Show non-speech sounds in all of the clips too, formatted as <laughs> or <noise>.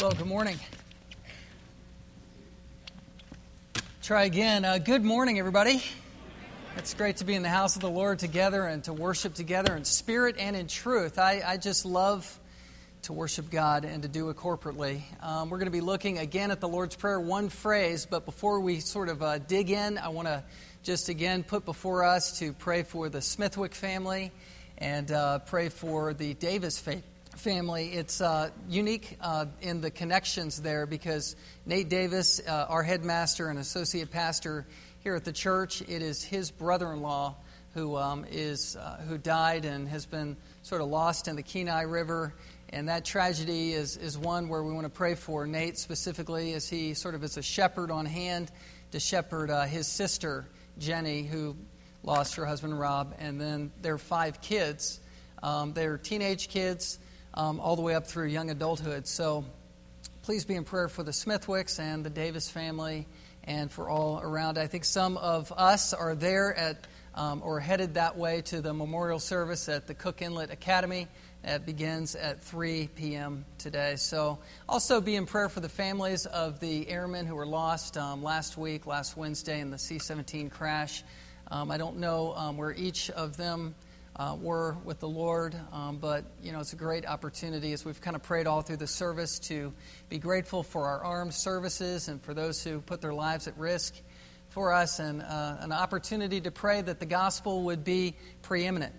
Well, good morning. Try again. Uh, good morning, everybody. It's great to be in the house of the Lord together and to worship together in spirit and in truth. I, I just love to worship God and to do it corporately. Um, we're going to be looking again at the Lord's Prayer, one phrase, but before we sort of uh, dig in, I want to just again put before us to pray for the Smithwick family and uh, pray for the Davis family family, it's uh, unique uh, in the connections there because Nate Davis, uh, our headmaster and associate pastor here at the church, it is his brother-in-law who um, is uh, who died and has been sort of lost in the Kenai River. And that tragedy is, is one where we want to pray for Nate specifically as he sort of is a shepherd on hand to shepherd uh, his sister, Jenny, who lost her husband, Rob, and then their five kids. Um, they're teenage kids um, all the way up through young adulthood. So please be in prayer for the Smithwicks and the Davis family and for all around. I think some of us are there at um, or headed that way to the memorial service at the Cook Inlet Academy. That begins at 3 p.m. today. So, also be in prayer for the families of the airmen who were lost um, last week, last Wednesday, in the C 17 crash. Um, I don't know um, where each of them uh, were with the Lord. Um, but, you know, it's a great opportunity as we've kind of prayed all through the service to be grateful for our armed services and for those who put their lives at risk for us, and uh, an opportunity to pray that the gospel would be preeminent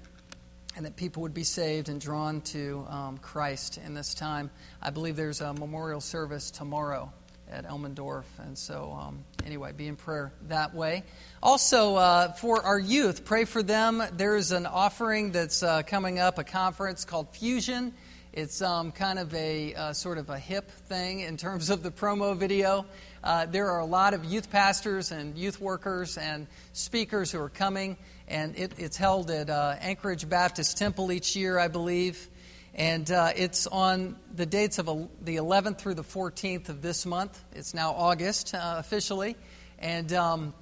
and that people would be saved and drawn to um, Christ in this time. I believe there's a memorial service tomorrow at Elmendorf. And so, um, anyway, be in prayer that way. Also, uh, for our youth, pray for them. There's an offering that's uh, coming up, a conference called Fusion. It's um, kind of a uh, sort of a hip thing in terms of the promo video. Uh, there are a lot of youth pastors and youth workers and speakers who are coming, and it, it's held at uh, Anchorage Baptist Temple each year, I believe. And uh, it's on the dates of the 11th through the 14th of this month. It's now August uh, officially. And um,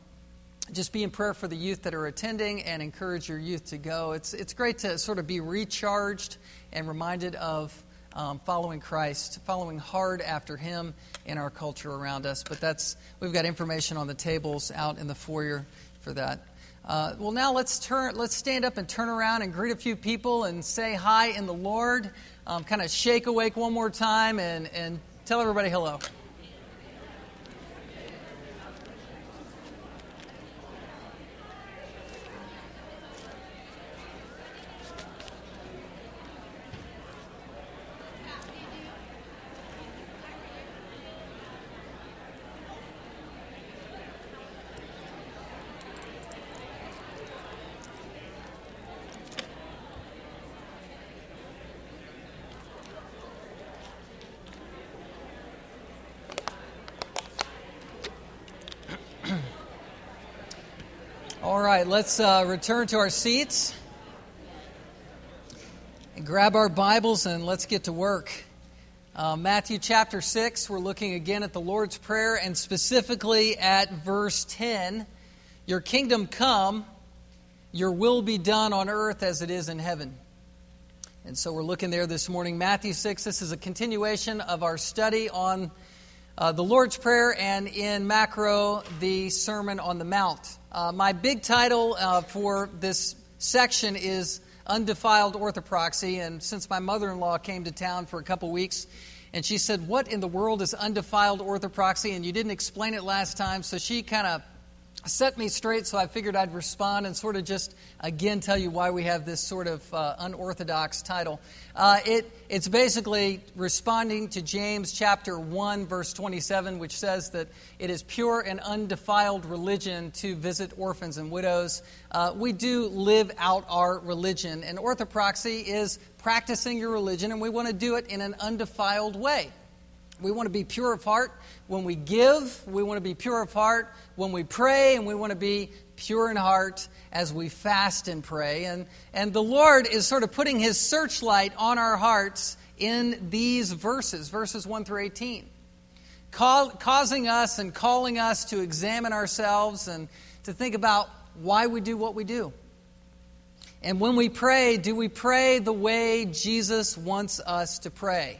just be in prayer for the youth that are attending and encourage your youth to go. It's, it's great to sort of be recharged and reminded of um, following Christ, following hard after Him in our culture around us. But that's, we've got information on the tables out in the foyer for that. Uh, well, now let's turn. Let's stand up and turn around and greet a few people and say hi in the Lord. Um, kind of shake awake one more time and, and tell everybody hello. Right, let's uh, return to our seats and grab our Bibles and let's get to work. Uh, Matthew chapter 6, we're looking again at the Lord's Prayer and specifically at verse 10 Your kingdom come, your will be done on earth as it is in heaven. And so we're looking there this morning. Matthew 6, this is a continuation of our study on uh, the Lord's Prayer and in macro, the Sermon on the Mount. Uh, my big title uh, for this section is Undefiled Orthopraxy. And since my mother in law came to town for a couple weeks, and she said, What in the world is undefiled orthopraxy? And you didn't explain it last time. So she kind of set me straight, so I figured I'd respond and sort of just again tell you why we have this sort of uh, unorthodox title. Uh, it, it's basically responding to James chapter 1, verse 27, which says that it is pure and undefiled religion to visit orphans and widows. Uh, we do live out our religion, and orthopraxy is practicing your religion, and we want to do it in an undefiled way. We want to be pure of heart when we give. We want to be pure of heart when we pray, and we want to be pure in heart as we fast and pray. And, and the Lord is sort of putting His searchlight on our hearts in these verses, verses 1 through 18, Call, causing us and calling us to examine ourselves and to think about why we do what we do. And when we pray, do we pray the way Jesus wants us to pray?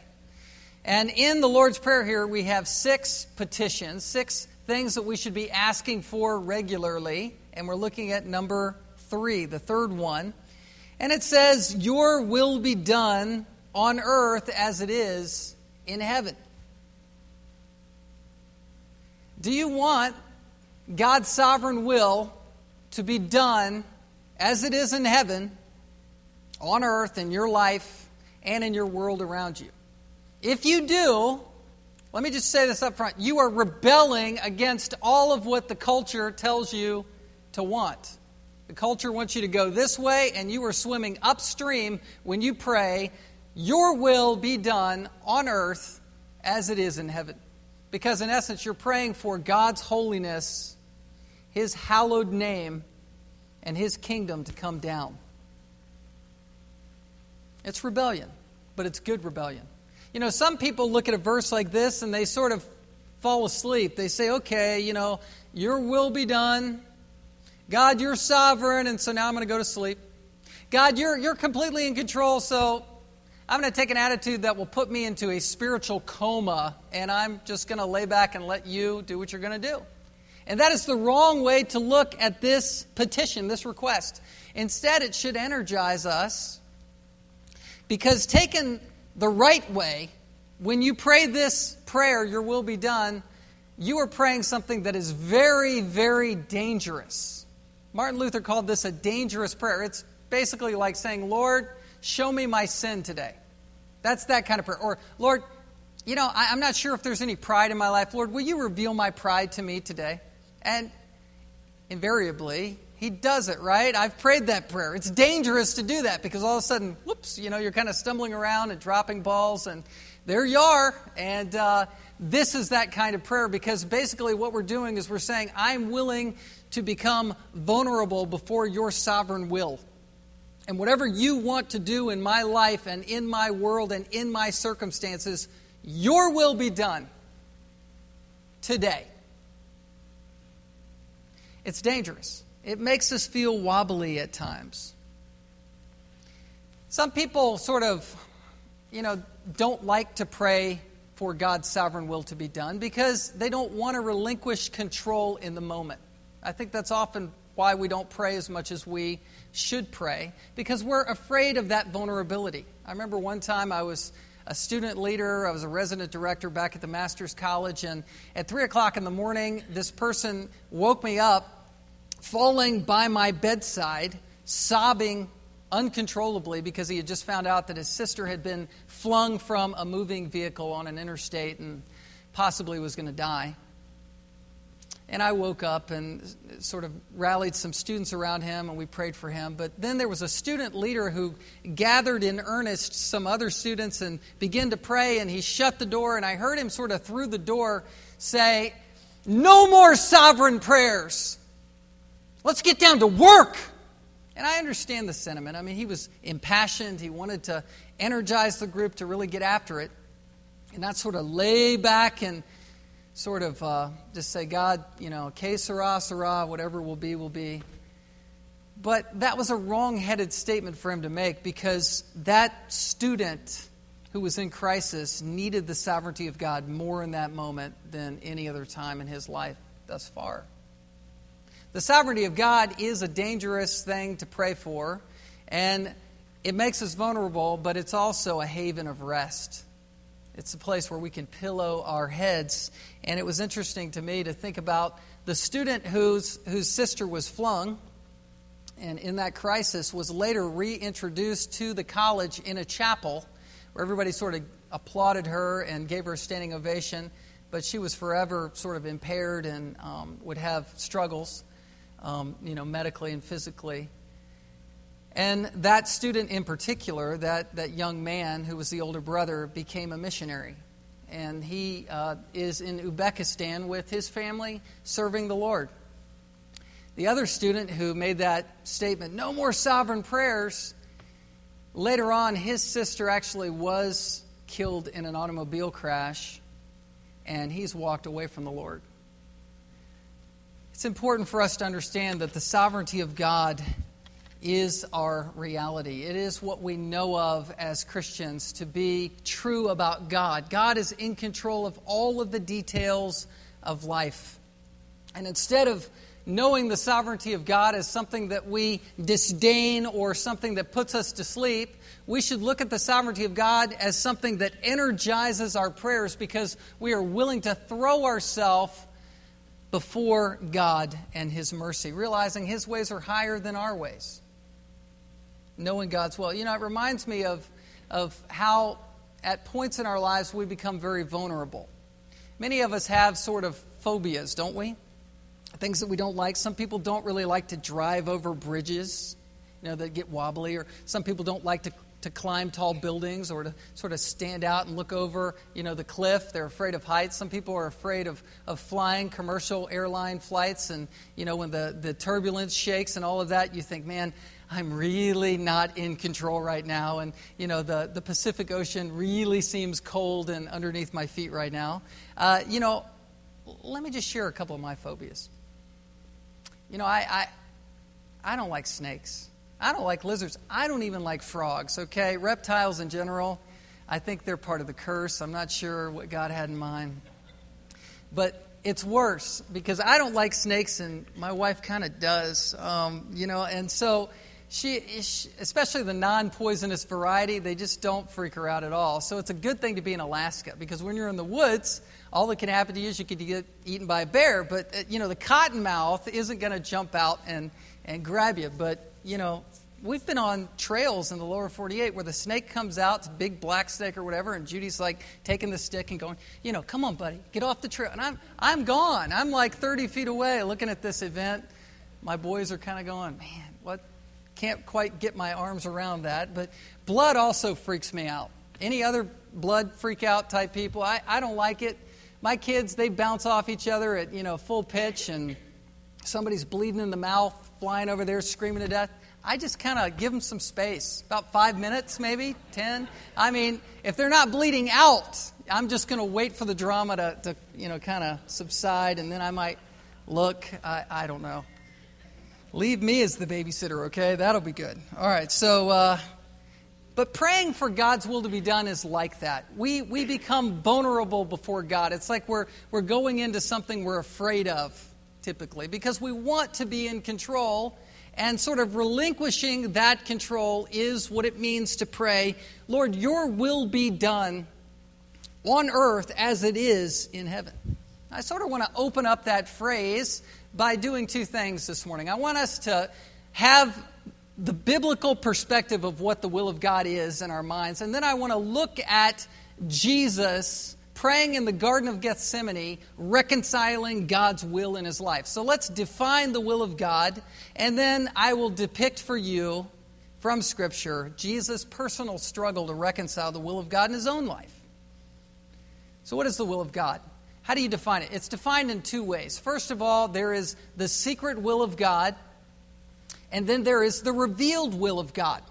And in the Lord's Prayer here, we have six petitions, six things that we should be asking for regularly. And we're looking at number three, the third one. And it says, Your will be done on earth as it is in heaven. Do you want God's sovereign will to be done as it is in heaven, on earth, in your life, and in your world around you? If you do, let me just say this up front you are rebelling against all of what the culture tells you to want. The culture wants you to go this way, and you are swimming upstream when you pray, Your will be done on earth as it is in heaven. Because, in essence, you're praying for God's holiness, His hallowed name, and His kingdom to come down. It's rebellion, but it's good rebellion. You know, some people look at a verse like this and they sort of fall asleep. They say, okay, you know, your will be done. God, you're sovereign, and so now I'm going to go to sleep. God, you're, you're completely in control, so I'm going to take an attitude that will put me into a spiritual coma, and I'm just going to lay back and let you do what you're going to do. And that is the wrong way to look at this petition, this request. Instead, it should energize us because taken the right way, when you pray this prayer, your will be done, you are praying something that is very, very dangerous. Martin Luther called this a dangerous prayer. It's basically like saying, Lord, show me my sin today. That's that kind of prayer. Or, Lord, you know, I, am not sure if there's any pride in my life. Lord, will you reveal my pride to me today? And invariably, he does it, right? I've prayed that prayer. It's dangerous to do that because all of a sudden, whoops, you know, you're kind of stumbling around and dropping balls, and there you are. And uh, this is that kind of prayer because basically what we're doing is we're saying, I'm willing to become vulnerable before your sovereign will. And whatever you want to do in my life and in my world and in my circumstances, your will be done today. It's dangerous. It makes us feel wobbly at times. Some people sort of, you know, don't like to pray for God's sovereign will to be done because they don't want to relinquish control in the moment. I think that's often why we don't pray as much as we should pray because we're afraid of that vulnerability. I remember one time I was a student leader, I was a resident director back at the Master's College, and at 3 o'clock in the morning, this person woke me up falling by my bedside, sobbing uncontrollably because he had just found out that his sister had been flung from a moving vehicle on an interstate and possibly was going to die. And I woke up and sort of rallied some students around him and we prayed for him. But then there was a student leader who gathered in earnest some other students and began to pray. And he shut the door. And I heard him sort of through the door say, No more sovereign prayers. Let's get down to work. And I understand the sentiment. I mean, he was impassioned. He wanted to energize the group to really get after it. And not sort of lay back and sort of uh, just say, God, you know, que sera, sera, whatever will be, will be. But that was a wrong headed statement for him to make because that student who was in crisis needed the sovereignty of God more in that moment than any other time in his life thus far. The sovereignty of God is a dangerous thing to pray for, and it makes us vulnerable, but it's also a haven of rest. It's a place where we can pillow our heads. And it was interesting to me to think about the student whose, whose sister was flung, and in that crisis was later reintroduced to the college in a chapel where everybody sort of applauded her and gave her a standing ovation, but she was forever sort of impaired and um, would have struggles um, you know, medically and physically. And that student in particular, that, that young man who was the older brother, became a missionary. And he uh, is in Uzbekistan with his family serving the Lord. The other student who made that statement, no more sovereign prayers, later on, his sister actually was killed in an automobile crash, and he's walked away from the Lord. It's important for us to understand that the sovereignty of God is our reality. It is what we know of as Christians to be true about God. God is in control of all of the details of life. And instead of knowing the sovereignty of God as something that we disdain or something that puts us to sleep, we should look at the sovereignty of God as something that energizes our prayers because we are willing to throw ourselves before God and His mercy, realizing His ways are higher than our ways. Knowing God's will. You know, it reminds me of, of how at points in our lives we become very vulnerable. Many of us have sort of phobias, don't we? Things that we don't like. Some people don't really like to drive over bridges, you know, that get wobbly, or some people don't like to to climb tall buildings or to sort of stand out and look over, you know, the cliff. They're afraid of heights. Some people are afraid of, of flying commercial airline flights. And, you know, when the, the turbulence shakes and all of that, you think, man, I'm really not in control right now. And, you know, the, the Pacific Ocean really seems cold and underneath my feet right now. Uh, you know, let me just share a couple of my phobias. You know, I, I, I don't like snakes. I don't like lizards. I don't even like frogs, okay? Reptiles in general, I think they're part of the curse. I'm not sure what God had in mind. But it's worse because I don't like snakes, and my wife kind of does, um, you know, and so she, especially the non poisonous variety, they just don't freak her out at all. So it's a good thing to be in Alaska because when you're in the woods, all that can happen to you is you could get eaten by a bear. But, uh, you know, the cottonmouth isn't going to jump out and, and grab you. But you know, we've been on trails in the lower 48 where the snake comes out, big black snake or whatever, and Judy's like taking the stick and going, you know, come on, buddy, get off the trail. And I'm, I'm gone. I'm like 30 feet away looking at this event. My boys are kind of going, man, what? Can't quite get my arms around that. But blood also freaks me out. Any other blood freak out type people, I, I don't like it. My kids, they bounce off each other at, you know, full pitch and somebody's bleeding in the mouth flying over there screaming to death. I just kind of give them some space, about five minutes, maybe 10. I mean, if they're not bleeding out, I'm just going to wait for the drama to, to you know, kind of subside, and then I might look. I, I don't know. Leave me as the babysitter, okay? That'll be good. All right, so, uh, but praying for God's will to be done is like that. We, we become vulnerable before God. It's like we're, we're going into something we're afraid of typically, because we want to be in control. And sort of relinquishing that control is what it means to pray, Lord, your will be done on earth as it is in heaven. I sort of want to open up that phrase by doing two things this morning. I want us to have the biblical perspective of what the will of God is in our minds, and then I want to look at Jesus praying in the Garden of Gethsemane, reconciling God's will in his life. So let's define the will of God, and then I will depict for you from Scripture Jesus' personal struggle to reconcile the will of God in his own life. So, what is the will of God? How do you define it? It's defined in two ways. First of all, there is the secret will of God, and then there is the revealed will of God.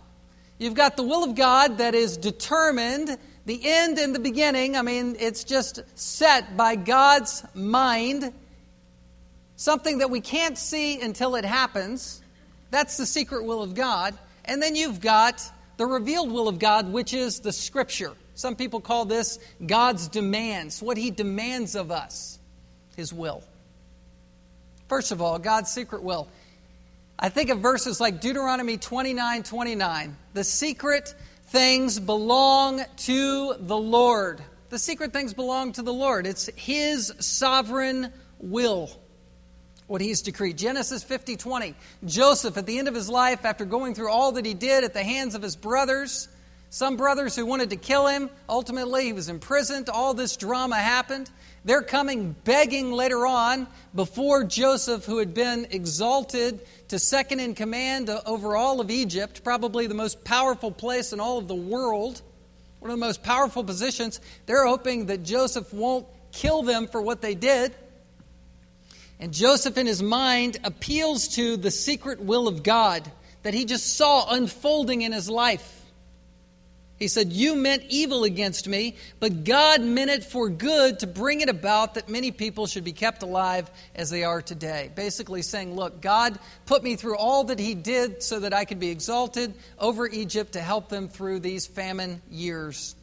You've got the will of God that is determined the end and the beginning, I mean, it's just set by God's mind, something that we can't see until it happens. That's the secret will of God. And then you've got the revealed will of God, which is the Scripture. Some people call this God's demands, what He demands of us, His will. First of all, God's secret will. I think of verses like Deuteronomy 29 29. The secret things belong to the Lord. The secret things belong to the Lord. It's His sovereign will, what He's decreed. Genesis 50 20. Joseph, at the end of his life, after going through all that he did at the hands of his brothers, some brothers who wanted to kill him, ultimately he was imprisoned. All this drama happened. They're coming begging later on before Joseph, who had been exalted to second in command over all of Egypt, probably the most powerful place in all of the world, one of the most powerful positions. They're hoping that Joseph won't kill them for what they did. And Joseph, in his mind, appeals to the secret will of God that he just saw unfolding in his life. He said, You meant evil against me, but God meant it for good to bring it about that many people should be kept alive as they are today. Basically saying, Look, God put me through all that He did so that I could be exalted over Egypt to help them through these famine years.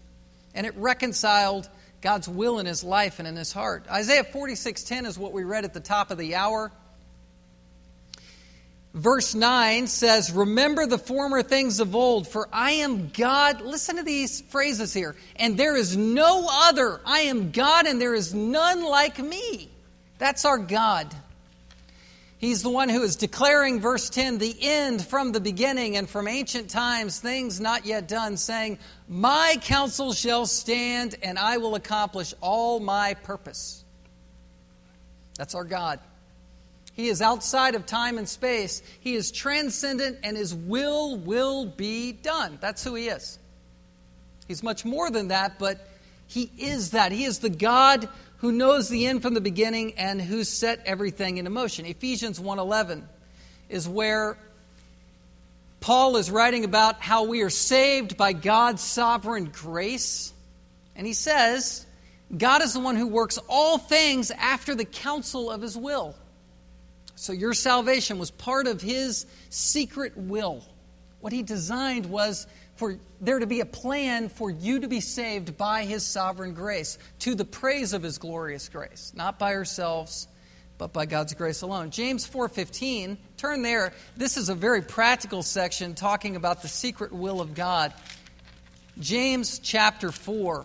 And it reconciled God's will in his life and in his heart. Isaiah 46:10 is what we read at the top of the hour. Verse 9 says, Remember the former things of old, for I am God. Listen to these phrases here. And there is no other. I am God, and there is none like me. That's our God. He's the one who is declaring, verse 10, the end from the beginning and from ancient times, things not yet done, saying, My counsel shall stand, and I will accomplish all my purpose. That's our God. He is outside of time and space. He is transcendent, and His will will be done. That's who He is. He's much more than that, but He is that. He is the God who knows the end from the beginning and who set everything into motion. Ephesians 1:11 is where Paul is writing about how we are saved by God's sovereign grace. And he says, God is the one who works all things after the counsel of his will. So your salvation was part of his secret will. What he designed was for there to be a plan for you to be saved by his sovereign grace to the praise of his glorious grace, not by ourselves but by God's grace alone. James 4:15, turn there. This is a very practical section talking about the secret will of God. James chapter 4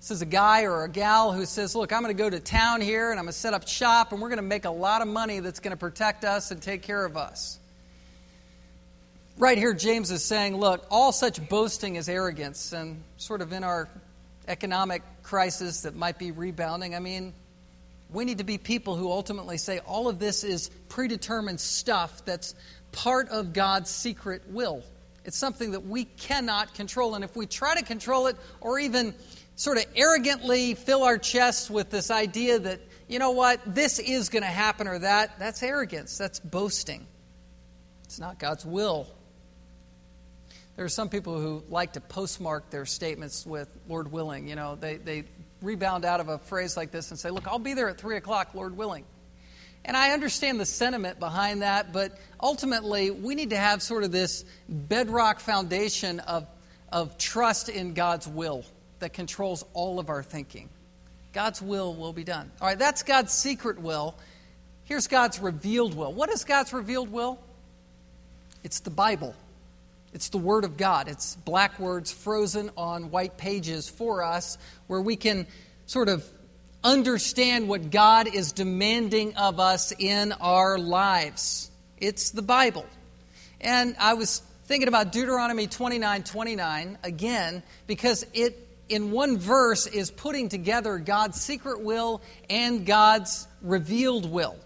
This is a guy or a gal who says, Look, I'm going to go to town here and I'm going to set up shop and we're going to make a lot of money that's going to protect us and take care of us. Right here, James is saying, Look, all such boasting is arrogance. And sort of in our economic crisis that might be rebounding, I mean, we need to be people who ultimately say all of this is predetermined stuff that's part of God's secret will. It's something that we cannot control. And if we try to control it or even sort of arrogantly fill our chests with this idea that, you know what, this is going to happen or that, that's arrogance. That's boasting. It's not God's will. There are some people who like to postmark their statements with Lord willing. You know, they, they rebound out of a phrase like this and say, Look, I'll be there at 3 o'clock, Lord willing. And I understand the sentiment behind that, but ultimately, we need to have sort of this bedrock foundation of, of trust in God's will that controls all of our thinking. God's will will be done. All right, that's God's secret will. Here's God's revealed will. What is God's revealed will? It's the Bible. It's the Word of God. It's black words frozen on white pages for us where we can sort of understand what God is demanding of us in our lives. It's the Bible. And I was thinking about Deuteronomy 29 29 again because it in one verse is putting together God's secret will and God's revealed will.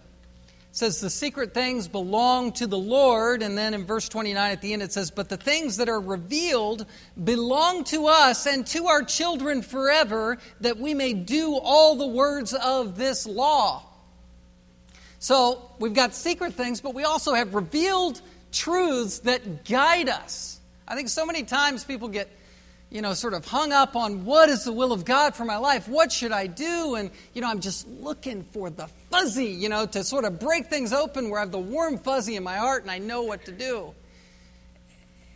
It says the secret things belong to the Lord, and then in verse 29 at the end it says, But the things that are revealed belong to us and to our children forever, that we may do all the words of this law. So we've got secret things, but we also have revealed truths that guide us. I think so many times people get you know, sort of hung up on what is the will of God for my life? What should I do? And, you know, I'm just looking for the fuzzy, you know, to sort of break things open where I have the warm fuzzy in my heart and I know what to do.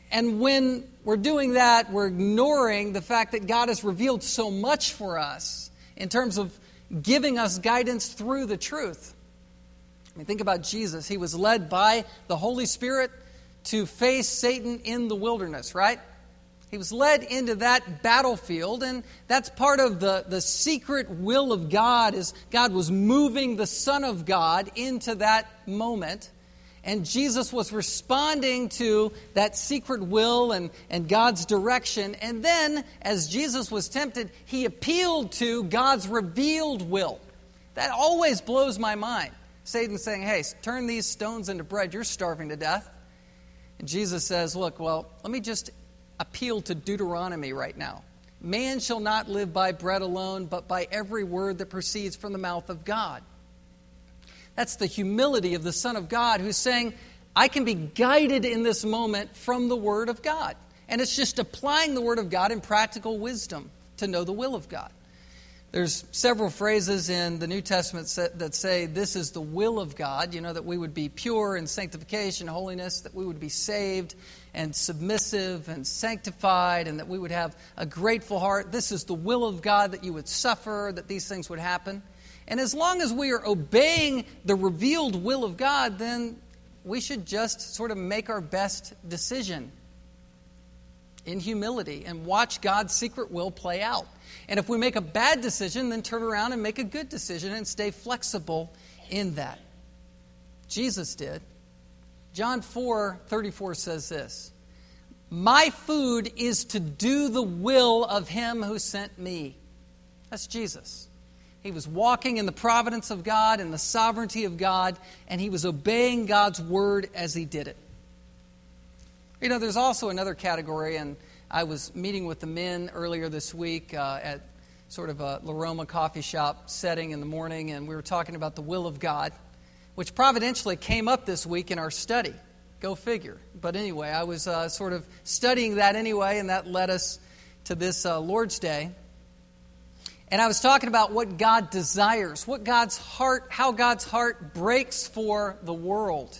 And when we're doing that, we're ignoring the fact that God has revealed so much for us in terms of giving us guidance through the truth. I mean, think about Jesus. He was led by the Holy Spirit to face Satan in the wilderness, right? He was led into that battlefield, and that's part of the, the secret will of God, is God was moving the Son of God into that moment. And Jesus was responding to that secret will and, and God's direction. And then, as Jesus was tempted, he appealed to God's revealed will. That always blows my mind. Satan saying, Hey, turn these stones into bread. You're starving to death. And Jesus says, Look, well, let me just appeal to Deuteronomy right now. Man shall not live by bread alone, but by every word that proceeds from the mouth of God. That's the humility of the Son of God who's saying, I can be guided in this moment from the Word of God. And it's just applying the Word of God in practical wisdom to know the will of God. There's several phrases in the New Testament that say this is the will of God, you know, that we would be pure in sanctification, holiness, that we would be saved and submissive and sanctified, and that we would have a grateful heart. This is the will of God that you would suffer, that these things would happen. And as long as we are obeying the revealed will of God, then we should just sort of make our best decision in humility and watch God's secret will play out. And if we make a bad decision, then turn around and make a good decision and stay flexible in that. Jesus did. John 4 34 says this My food is to do the will of him who sent me. That's Jesus. He was walking in the providence of God and the sovereignty of God, and he was obeying God's word as he did it. You know, there's also another category, and I was meeting with the men earlier this week uh, at sort of a La Roma coffee shop setting in the morning, and we were talking about the will of God, which providentially came up this week in our study. Go figure. But anyway, I was uh, sort of studying that anyway, and that led us to this uh, Lord's Day. And I was talking about what God desires, what God's heart, how God's heart breaks for the world.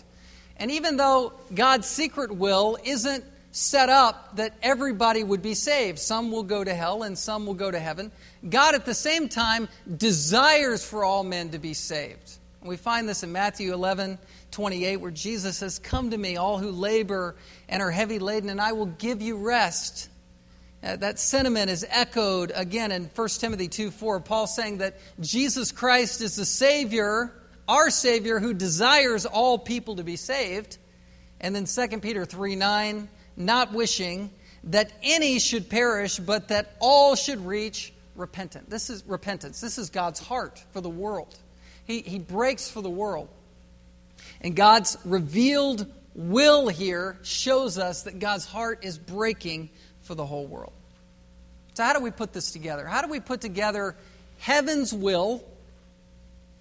And even though God's secret will isn't set up that everybody would be saved, some will go to hell and some will go to heaven, God at the same time desires for all men to be saved. We find this in Matthew 11, 28, where Jesus says, Come to me, all who labor and are heavy laden, and I will give you rest. Uh, that sentiment is echoed again in 1 Timothy 2 4. Paul saying that Jesus Christ is the Savior, our Savior, who desires all people to be saved. And then 2 Peter 3 9, not wishing that any should perish, but that all should reach repentance. This is repentance. This is God's heart for the world. He, he breaks for the world. And God's revealed will here shows us that God's heart is breaking for the whole world. So, how do we put this together? How do we put together heaven's will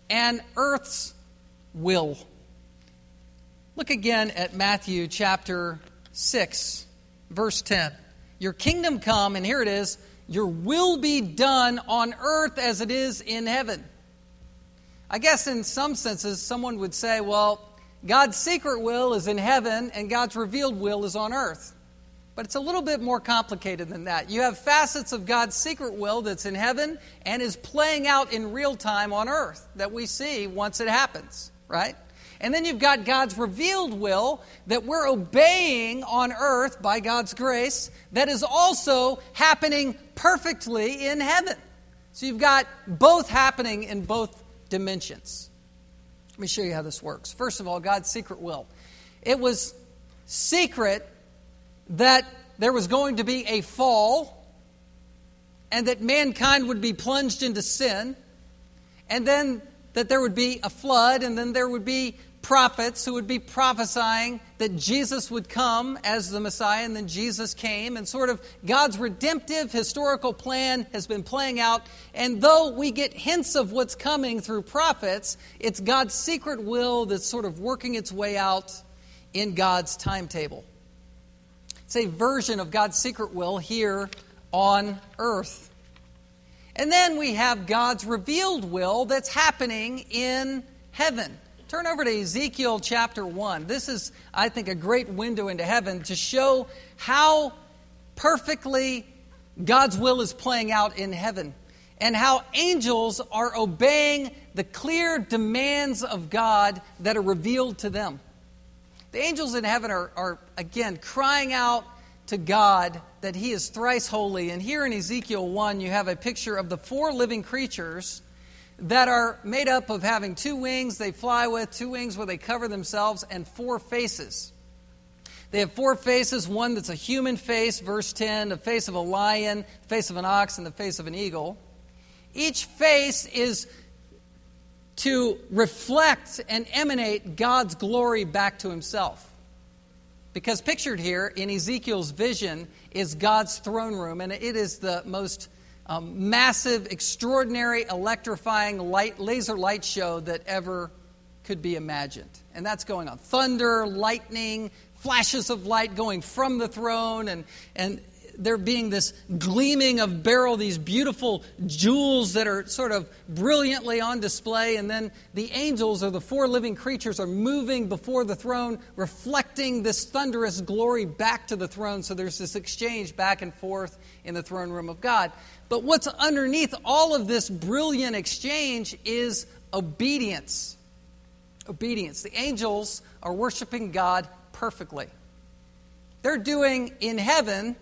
and earth's will? Look again at Matthew chapter 6, verse 10. Your kingdom come, and here it is, your will be done on earth as it is in heaven. I guess in some senses, someone would say, well, God's secret will is in heaven, and God's revealed will is on earth. But it's a little bit more complicated than that. You have facets of God's secret will that's in heaven and is playing out in real time on earth that we see once it happens, right? And then you've got God's revealed will that we're obeying on earth by God's grace that is also happening perfectly in heaven. So you've got both happening in both dimensions. Let me show you how this works. First of all, God's secret will. It was secret that there was going to be a fall and that mankind would be plunged into sin, and then that there would be a flood, and then there would be prophets who would be prophesying that Jesus would come as the Messiah, and then Jesus came, and sort of God's redemptive historical plan has been playing out. And though we get hints of what's coming through prophets, it's God's secret will that's sort of working its way out in God's timetable. It's a version of God's secret will here on earth. And then we have God's revealed will that's happening in heaven. Turn over to Ezekiel chapter 1. This is, I think, a great window into heaven to show how perfectly God's will is playing out in heaven and how angels are obeying the clear demands of God that are revealed to them. The angels in heaven are, are again, crying out to God that He is thrice holy. And here in Ezekiel 1, you have a picture of the four living creatures that are made up of having two wings they fly with, two wings where they cover themselves, and four faces. They have four faces one that's a human face, verse 10, the face of a lion, the face of an ox, and the face of an eagle. Each face is to reflect and emanate God's glory back to himself. Because pictured here in Ezekiel's vision is God's throne room, and it is the most um, massive, extraordinary, electrifying light, laser light show that ever could be imagined. And that's going on. Thunder, lightning, flashes of light going from the throne, and, and there being this gleaming of beryl, these beautiful jewels that are sort of brilliantly on display. And then the angels or the four living creatures are moving before the throne, reflecting this thunderous glory back to the throne. So there's this exchange back and forth in the throne room of God. But what's underneath all of this brilliant exchange is obedience. Obedience. The angels are worshiping God perfectly. They're doing in heaven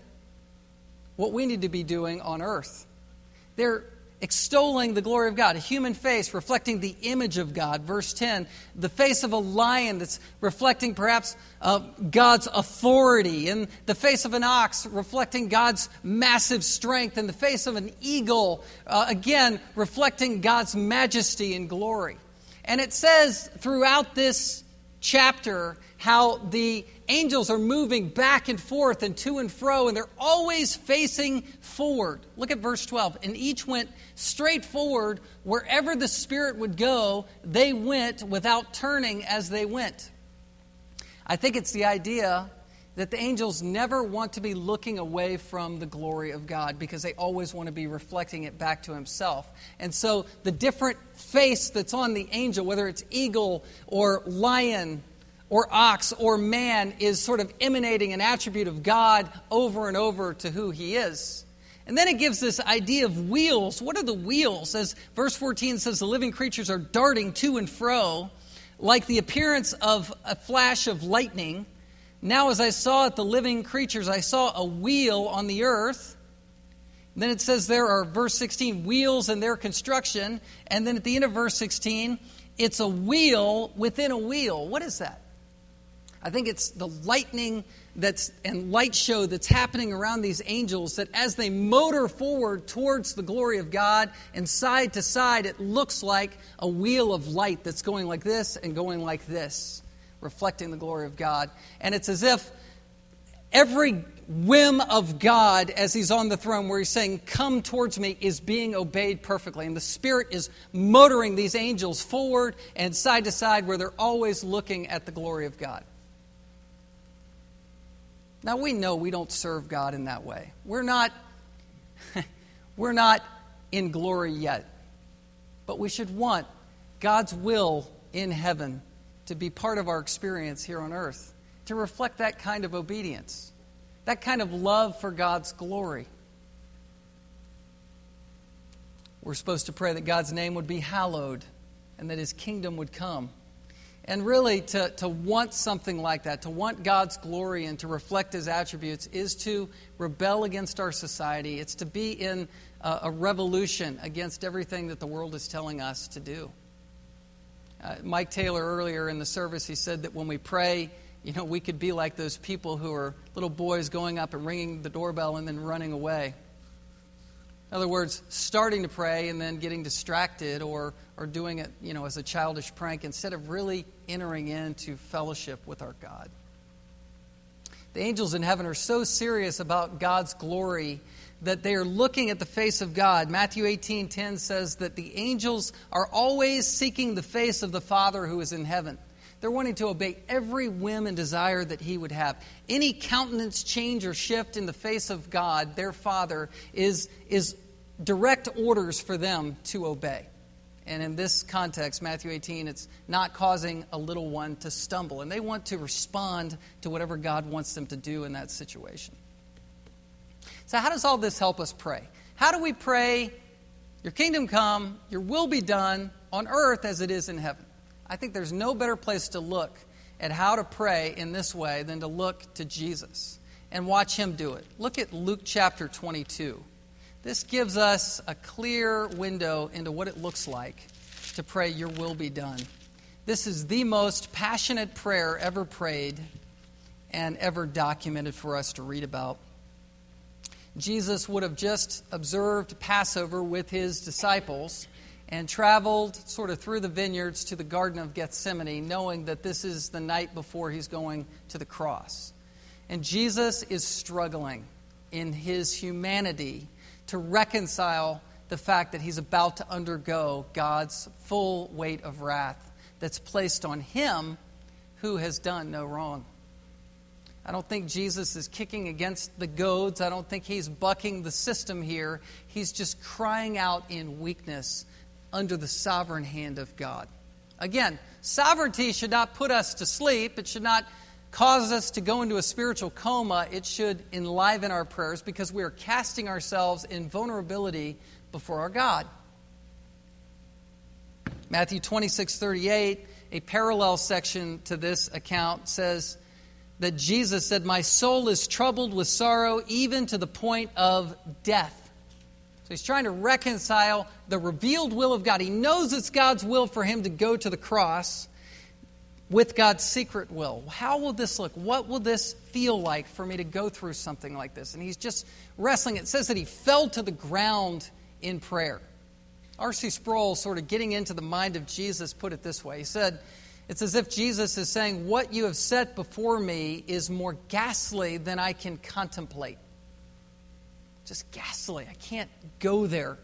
what we need to be doing on earth. They're extolling the glory of God, a human face reflecting the image of God. Verse 10, the face of a lion that's reflecting perhaps uh, God's authority, and the face of an ox reflecting God's massive strength, and the face of an eagle, uh, again, reflecting God's majesty and glory. And it says throughout this chapter how the angels are moving back and forth and to and fro, and they're always facing forward. Look at verse 12. And each went straight forward. Wherever the Spirit would go, they went without turning as they went. I think it's the idea that the angels never want to be looking away from the glory of God because they always want to be reflecting it back to Himself. And so the different face that's on the angel, whether it's eagle or lion or ox or man is sort of emanating an attribute of God over and over to who he is. And then it gives this idea of wheels. What are the wheels? As verse 14 says, the living creatures are darting to and fro like the appearance of a flash of lightning. Now, as I saw at the living creatures, I saw a wheel on the earth. And then it says there are, verse 16, wheels and their construction. And then at the end of verse 16, it's a wheel within a wheel. What is that? I think it's the lightning that's and light show that's happening around these angels that as they motor forward towards the glory of God and side to side, it looks like a wheel of light that's going like this and going like this, reflecting the glory of God. And it's as if every whim of God as he's on the throne, where he's saying, Come towards me, is being obeyed perfectly. And the Spirit is motoring these angels forward and side to side, where they're always looking at the glory of God. Now we know we don't serve God in that way. We're not <laughs> we're not in glory yet. But we should want God's will in heaven to be part of our experience here on earth, to reflect that kind of obedience, that kind of love for God's glory. We're supposed to pray that God's name would be hallowed and that his kingdom would come. And really, to, to want something like that, to want God's glory and to reflect His attributes, is to rebel against our society. It's to be in a, a revolution against everything that the world is telling us to do. Uh, Mike Taylor, earlier in the service, he said that when we pray, you know, we could be like those people who are little boys going up and ringing the doorbell and then running away. In other words, starting to pray and then getting distracted or, or doing it, you know, as a childish prank instead of really entering into fellowship with our God. The angels in heaven are so serious about God's glory that they are looking at the face of God. Matthew 18:10 says that the angels are always seeking the face of the Father who is in heaven. They're wanting to obey every whim and desire that he would have. Any countenance change or shift in the face of God, their Father, is, is direct orders for them to obey. And in this context, Matthew 18, it's not causing a little one to stumble. And they want to respond to whatever God wants them to do in that situation. So, how does all this help us pray? How do we pray, Your kingdom come, Your will be done on earth as it is in heaven? I think there's no better place to look at how to pray in this way than to look to Jesus. and watch him do it. Look at Luke chapter 22. This gives us a clear window into what it looks like to pray, Your will be done. This is the most passionate prayer ever prayed and ever documented for us to read about. Jesus would have just observed Passover with his disciples and traveled sort of through the vineyards to the Garden of Gethsemane, knowing that this is the night before he's going to the cross. And Jesus is struggling in his humanity to reconcile the fact that he's about to undergo God's full weight of wrath that's placed on him who has done no wrong. I don't think Jesus is kicking against the goads. I don't think he's bucking the system here. He's just crying out in weakness under the sovereign hand of God. Again, sovereignty should not put us to sleep. It should not cause us to go into a spiritual coma. It should enliven our prayers because we are casting ourselves in vulnerability before our God. Matthew 26 38, a parallel section to this account, says, that Jesus said, My soul is troubled with sorrow, even to the point of death. So he's trying to reconcile the revealed will of God. He knows it's God's will for him to go to the cross with God's secret will. How will this look? What will this feel like for me to go through something like this? And he's just wrestling. It says that he fell to the ground in prayer. R.C. Sproul, sort of getting into the mind of Jesus, put it this way. He said, it's as if Jesus is saying, What you have set before me is more ghastly than I can contemplate. Just ghastly. I can't go there.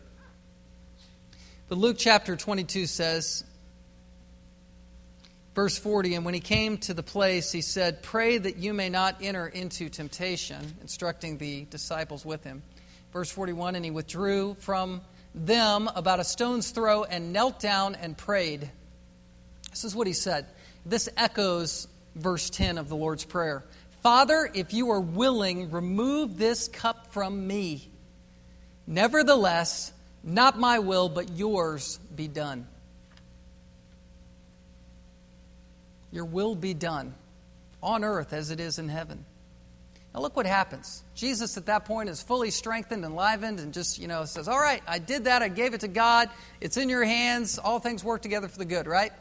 But Luke chapter 22 says, verse 40, and when he came to the place, he said, Pray that you may not enter into temptation, instructing the disciples with him. Verse 41, and he withdrew from them about a stone's throw and knelt down and prayed. This is what he said. This echoes verse 10 of the Lord's Prayer Father, if you are willing, remove this cup from me. Nevertheless, not my will, but yours be done. Your will be done on earth as it is in heaven. Now look what happens. Jesus at that point is fully strengthened, enlivened, and just, you know, says, All right, I did that. I gave it to God. It's in your hands. All things work together for the good, right?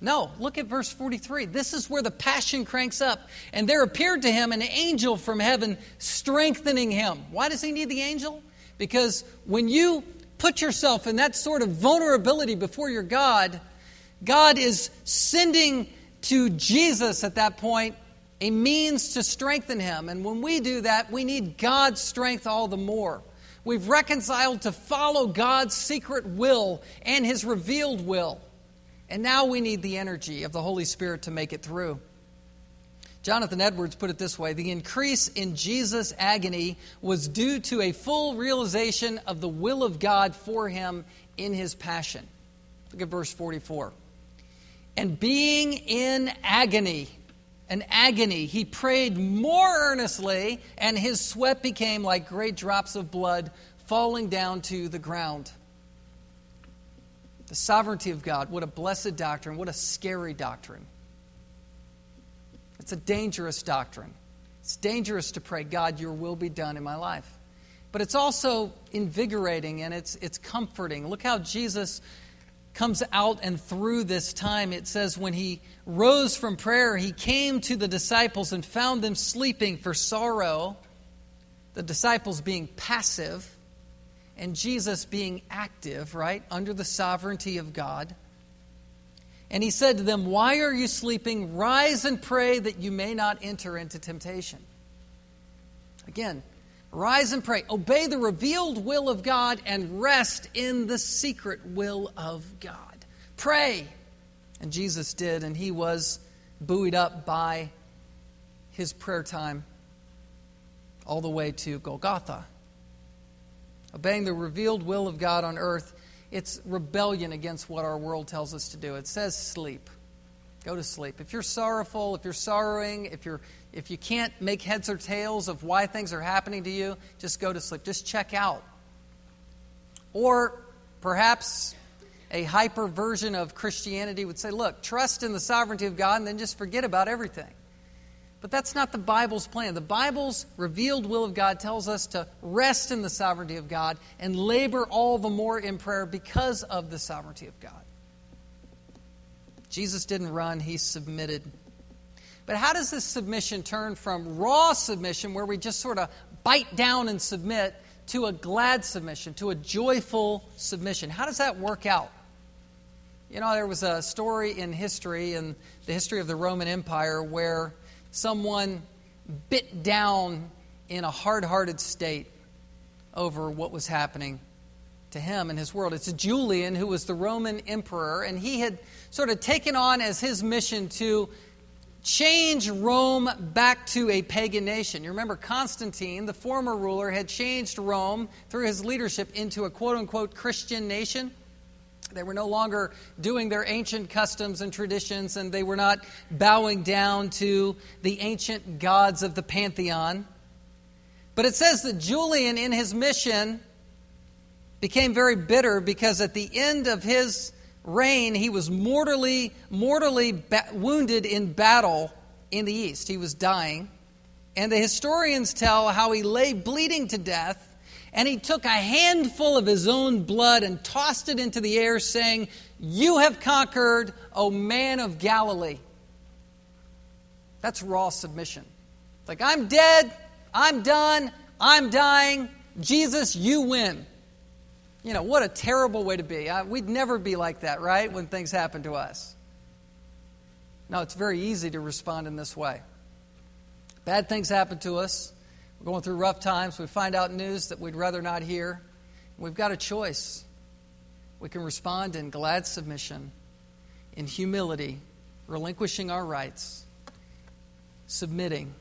No, look at verse 43. This is where the passion cranks up. And there appeared to him an angel from heaven strengthening him. Why does he need the angel? Because when you put yourself in that sort of vulnerability before your God, God is sending to Jesus at that point a means to strengthen him. And when we do that, we need God's strength all the more. We've reconciled to follow God's secret will and his revealed will. And now we need the energy of the Holy Spirit to make it through. Jonathan Edwards put it this way The increase in Jesus' agony was due to a full realization of the will of God for him in his passion. Look at verse 44. And being in agony, an agony, he prayed more earnestly, and his sweat became like great drops of blood falling down to the ground. The sovereignty of God. What a blessed doctrine. What a scary doctrine. It's a dangerous doctrine. It's dangerous to pray, God, your will be done in my life. But it's also invigorating and it's, it's comforting. Look how Jesus comes out and through this time. It says, when he rose from prayer, he came to the disciples and found them sleeping for sorrow, the disciples being passive and Jesus being active, right, under the sovereignty of God. And he said to them, Why are you sleeping? Rise and pray that you may not enter into temptation. Again, rise and pray. Obey the revealed will of God and rest in the secret will of God. Pray. And Jesus did, and he was buoyed up by his prayer time all the way to Golgotha obeying the revealed will of God on earth, it's rebellion against what our world tells us to do. It says sleep. Go to sleep. If you're sorrowful, if you're sorrowing, if you're if you can't make heads or tails of why things are happening to you, just go to sleep. Just check out. Or perhaps a hyper version of Christianity would say, look, trust in the sovereignty of God and then just forget about everything. But that's not the Bible's plan. The Bible's revealed will of God tells us to rest in the sovereignty of God and labor all the more in prayer because of the sovereignty of God. Jesus didn't run, he submitted. But how does this submission turn from raw submission, where we just sort of bite down and submit, to a glad submission, to a joyful submission? How does that work out? You know, there was a story in history, in the history of the Roman Empire, where someone bit down in a hard hearted state over what was happening to him and his world. It's Julian, who was the Roman emperor, and he had sort of taken on as his mission to change Rome back to a pagan nation. You remember Constantine, the former ruler, had changed Rome through his leadership into a quote unquote Christian nation. They were no longer doing their ancient customs and traditions, and they were not bowing down to the ancient gods of the pantheon. But it says that Julian, in his mission, became very bitter because at the end of his reign, he was mortally, mortally ba- wounded in battle in the east. He was dying. And the historians tell how he lay bleeding to death and he took a handful of his own blood and tossed it into the air, saying, You have conquered, O man of Galilee. That's raw submission. Like, I'm dead, I'm done, I'm dying. Jesus, you win. You know, what a terrible way to be. we'd never be like that, right, when things happen to us. No, it's very easy to respond in this way. Bad things happen to us. We're going through rough times. We find out news that we'd rather not hear. We've got a choice. We can respond in glad submission, in humility, relinquishing our rights, submitting,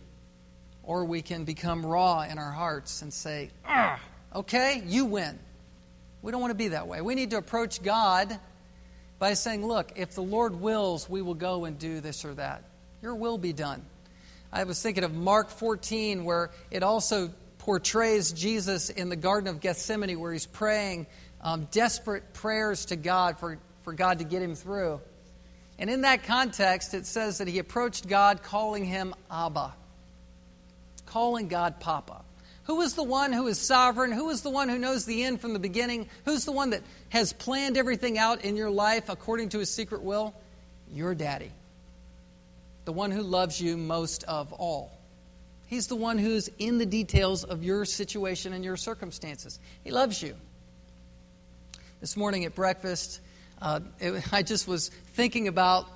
or we can become raw in our hearts and say, ah, okay, you win. We don't want to be that way. We need to approach God by saying, look, if the Lord wills, we will go and do this or that. Your will be done. I was thinking of Mark 14, where it also portrays Jesus in the Garden of Gethsemane, where he's praying um, desperate prayers to God for, for God to get him through. And in that context, it says that he approached God calling him Abba, calling God Papa. Who is the one who is sovereign? Who is the one who knows the end from the beginning? Who's the one that has planned everything out in your life according to his secret will? Your daddy the one who loves you most of all. He's the one who's in the details of your situation and your circumstances. He loves you. This morning at breakfast, uh, it, <laughs> I just was thinking about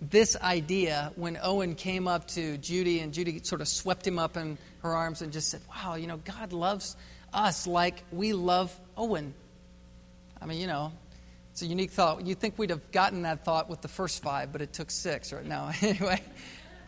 this idea when Owen came up to Judy, and Judy sort of swept him up in her arms and just said, Wow, you know, God loves us like we love Owen. I mean, you know, it's a unique thought. You'd think we'd have gotten that thought with the first five, but it took six right now. <laughs> anyway.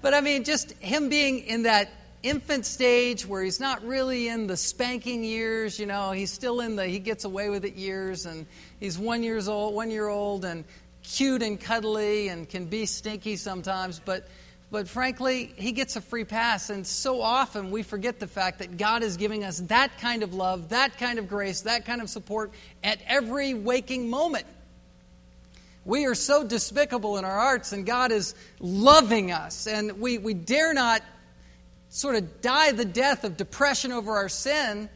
But I mean, just him being in that infant stage where he's not really in the spanking years, you know, he's still in the he gets away with it years and he's one years old, one year old and cute and cuddly and can be stinky sometimes, but but frankly, he gets a free pass. And so often we forget the fact that God is giving us that kind of love, that kind of grace, that kind of support at every waking moment. We are so despicable in our hearts, and God is loving us. And we, we dare not sort of die the death of depression over our sin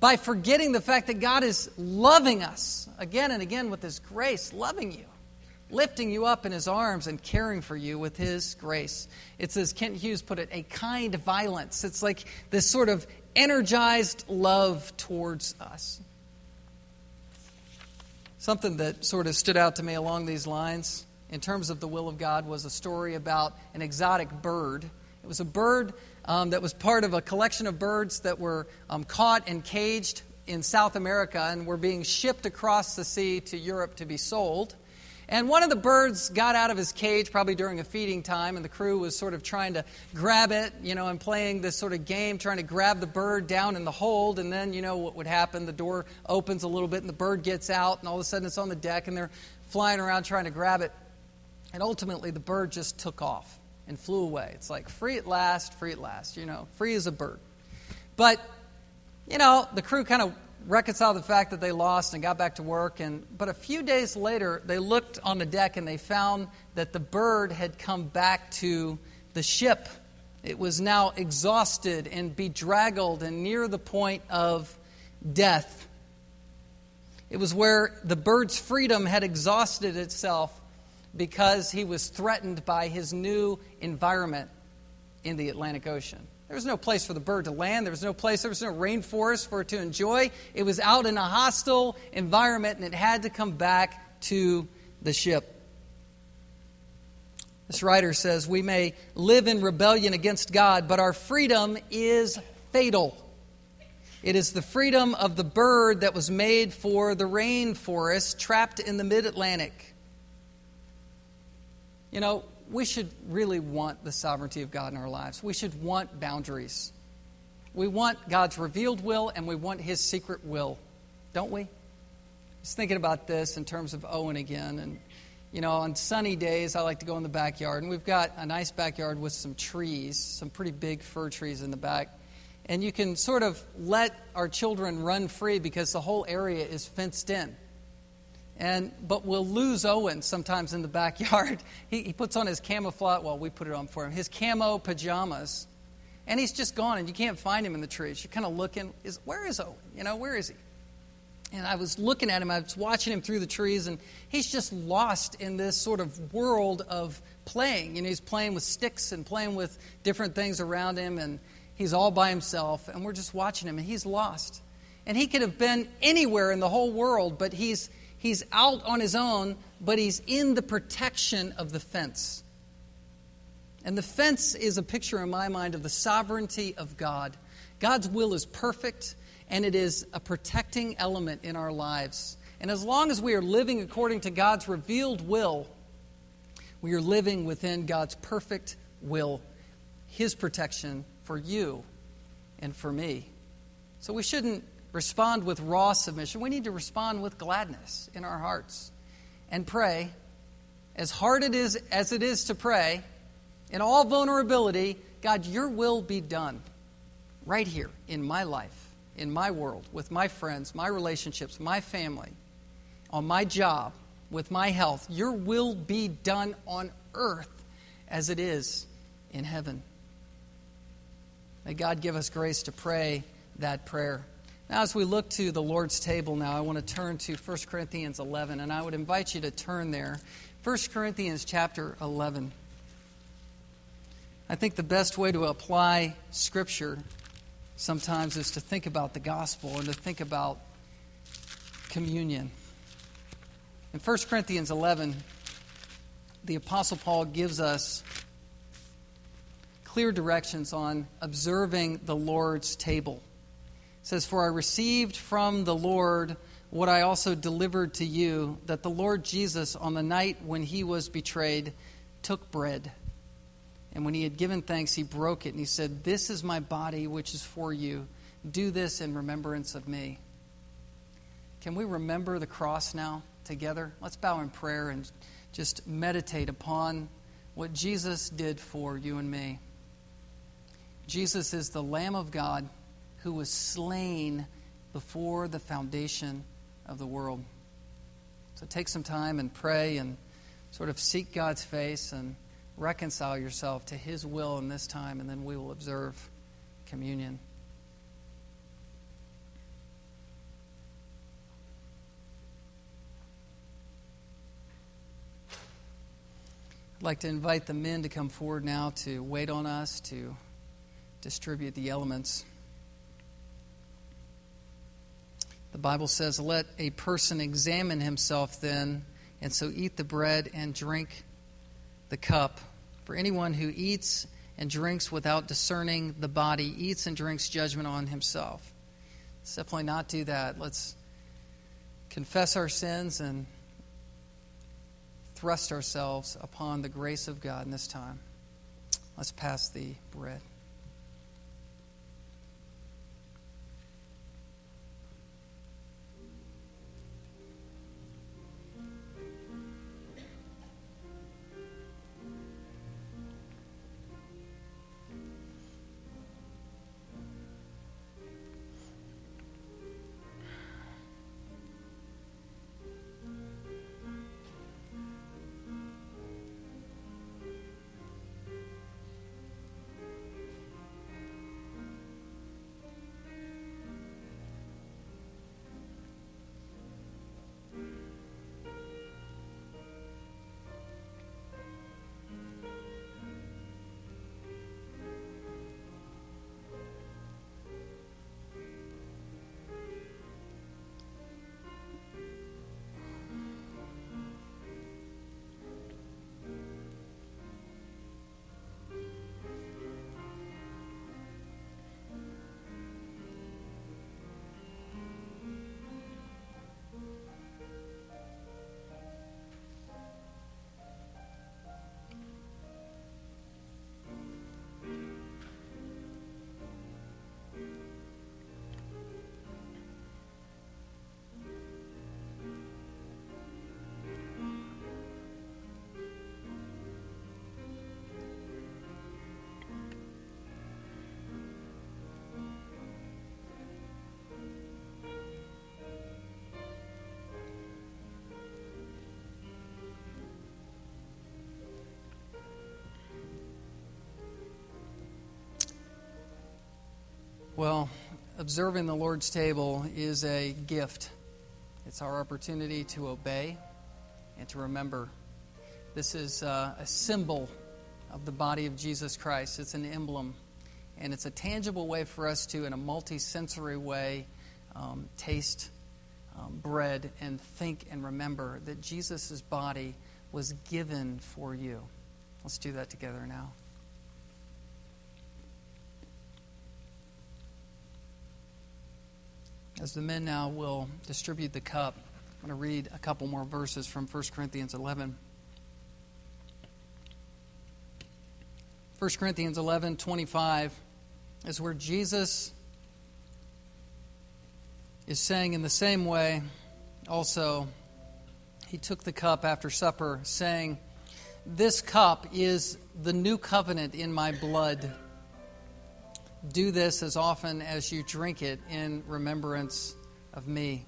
by forgetting the fact that God is loving us again and again with His grace, loving you, lifting you up in His arms, and caring for you with His grace. It's as Kent Hughes put it, a kind violence. It's like this sort of energized love towards us. Something that sort of stood out to me along these lines in terms of the will of God was a story about an exotic bird. It was a bird um, that was part of a collection of birds that were um, caught and caged in South America and were being shipped across the sea to Europe to be sold. And one of the birds got out of his cage probably during a feeding time, and the crew was sort of trying to grab it, you know, and playing this sort of game, trying to grab the bird down in the hold. And then, you know, what would happen? The door opens a little bit, and the bird gets out, and all of a sudden it's on the deck, and they're flying around trying to grab it. And ultimately, the bird just took off and flew away. It's like free at last, free at last, you know, free as a bird. But, you know, the crew kind of reconciled the fact that they lost and got back to work. And, but a few days later, they looked on the deck and they found that the bird had come back to the ship It was now exhausted and bedraggled and near the point of death. It was where the bird's freedom had exhausted itself because he was threatened by his new environment in the Atlantic Ocean. There was no place for the bird to land. There was no place, there was no rainforest for it to enjoy. It was out in a hostile environment and it had to come back to the ship. This writer says, We may live in rebellion against God, but our freedom is fatal. It is the freedom of the bird that was made for the rainforest trapped in the mid Atlantic. You know, we should really want the sovereignty of God in our lives. We should want boundaries. We want God's revealed will and we want His secret will, don't we? Just thinking about this in terms of Owen again. And, you know, on sunny days, I like to go in the backyard. And we've got a nice backyard with some trees, some pretty big fir trees in the back. And you can sort of let our children run free because the whole area is fenced in. And, but we'll lose Owen sometimes in the backyard. <laughs> He, he puts on his camouflage, well, we put it on for him, his camo pajamas, and he's just gone, and you can't find him in the trees. You're kind of looking, is, where is Owen? You know, where is he? And I was looking at him, I was watching him through the trees, and he's just lost in this sort of world of playing. You know, he's playing with sticks and playing with different things around him, and he's all by himself, and we're just watching him, and he's lost. And he could have been anywhere in the whole world, but he's He's out on his own, but he's in the protection of the fence. And the fence is a picture in my mind of the sovereignty of God. God's will is perfect, and it is a protecting element in our lives. And as long as we are living according to God's revealed will, we are living within God's perfect will, His protection for you and for me. So we shouldn't respond with raw submission. We need to respond with gladness in our hearts and pray. As hard it is as it is to pray, in all vulnerability, God, your will be done right here in my life, in my world, with my friends, my relationships, my family, on my job, with my health. Your will be done on earth as it is in heaven. May God give us grace to pray that prayer. Now, as we look to the Lord's table now, I want to turn to 1 Corinthians 11, and I would invite you to turn there. 1 Corinthians chapter 11. I think the best way to apply Scripture sometimes is to think about the gospel and to think about communion. In 1 Corinthians 11, the Apostle Paul gives us clear directions on observing the Lord's table says, For I received from the Lord what I also delivered to you, that the Lord Jesus, on the night when he was betrayed, took bread. And when he had given thanks, he broke it, and he said, This is my body, which is for you. Do this in remembrance of me. Can we remember the cross now together? Let's bow in prayer and just meditate upon what Jesus did for you and me. Jesus is the Lamb of God who was slain before the foundation of the world. So take some time and pray and sort of seek God's face and reconcile yourself to His will in this time, and then we will observe communion. I'd like to invite the men to come forward now to wait on us to distribute the elements. The Bible says, Let a person examine himself then, and so eat the bread and drink the cup. For anyone who eats and drinks without discerning the body eats and drinks judgment on himself. Let's definitely not do that. Let's confess our sins and thrust ourselves upon the grace of God in this time. Let's pass the bread. Observing the Lord's table is a gift. It's our opportunity to obey and to remember. This is uh, a symbol of the body of Jesus Christ, it's an emblem. And it's a tangible way for us to, in a multi-sensory way, um, taste um, bread and think and remember that Jesus' body was given for you. Let's do that together now. As the men now will distribute the cup, I'm going to read a couple more verses from 1 Corinthians 11. 1 Corinthians 11 25 is where Jesus is saying, in the same way, also, he took the cup after supper, saying, This cup is the new covenant in my blood. Do this as often as you drink it in remembrance of me.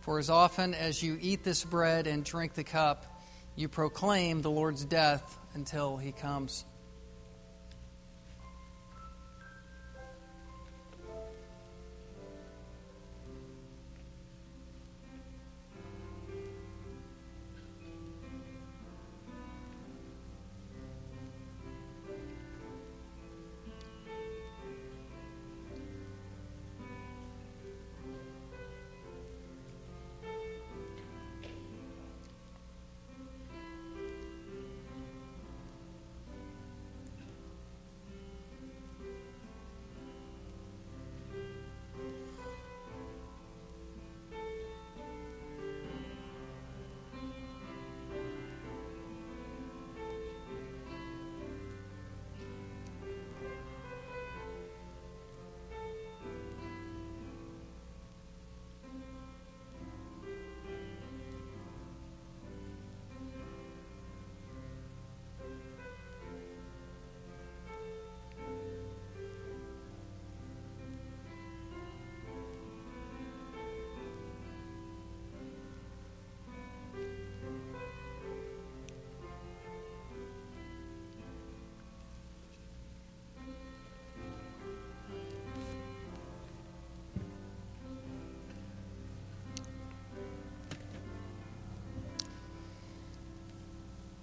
For as often as you eat this bread and drink the cup, you proclaim the Lord's death until he comes.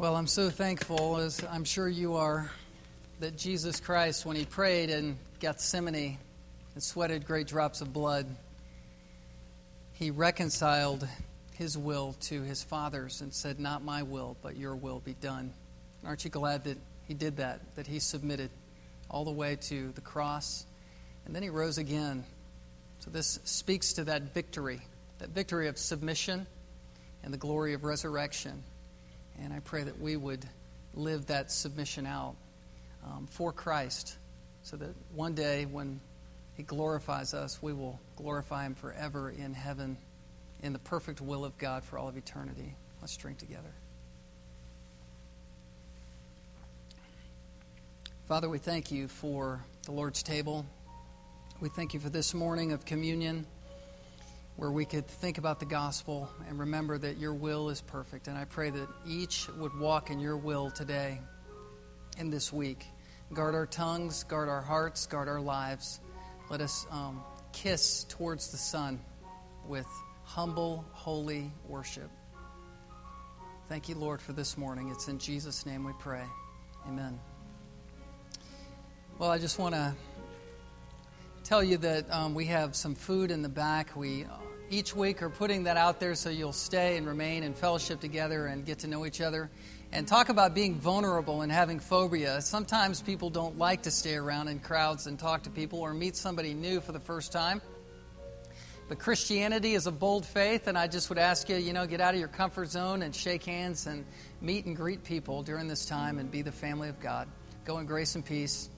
Well, I'm so thankful, as I'm sure you are, that Jesus Christ, when he prayed in Gethsemane and sweated great drops of blood, he reconciled his will to his Father's and said, Not my will, but your will be done. Aren't you glad that he did that, that he submitted all the way to the cross? And then he rose again. So this speaks to that victory, that victory of submission and the glory of resurrection. And I pray that we would live that submission out um, for Christ so that one day when He glorifies us, we will glorify Him forever in heaven in the perfect will of God for all of eternity. Let's drink together. Father, we thank you for the Lord's table. We thank you for this morning of communion where we could think about the gospel and remember that your will is perfect. And I pray that each would walk in your will today in this week. Guard our tongues, guard our hearts, guard our lives. Let us um, kiss towards the Son with humble, holy worship. Thank you, Lord, for this morning. It's in Jesus' name we pray. Amen. Well, I just want to tell you that um, we have some food in the back. We each week are putting that out there so you'll stay and remain in fellowship together and get to know each other. And talk about being vulnerable and having phobia. Sometimes people don't like to stay around in crowds and talk to people or meet somebody new for the first time. But Christianity is a bold faith, and I just would ask you, you know, get out of your comfort zone and shake hands and meet and greet people during this time and be the family of God. Go in grace and peace.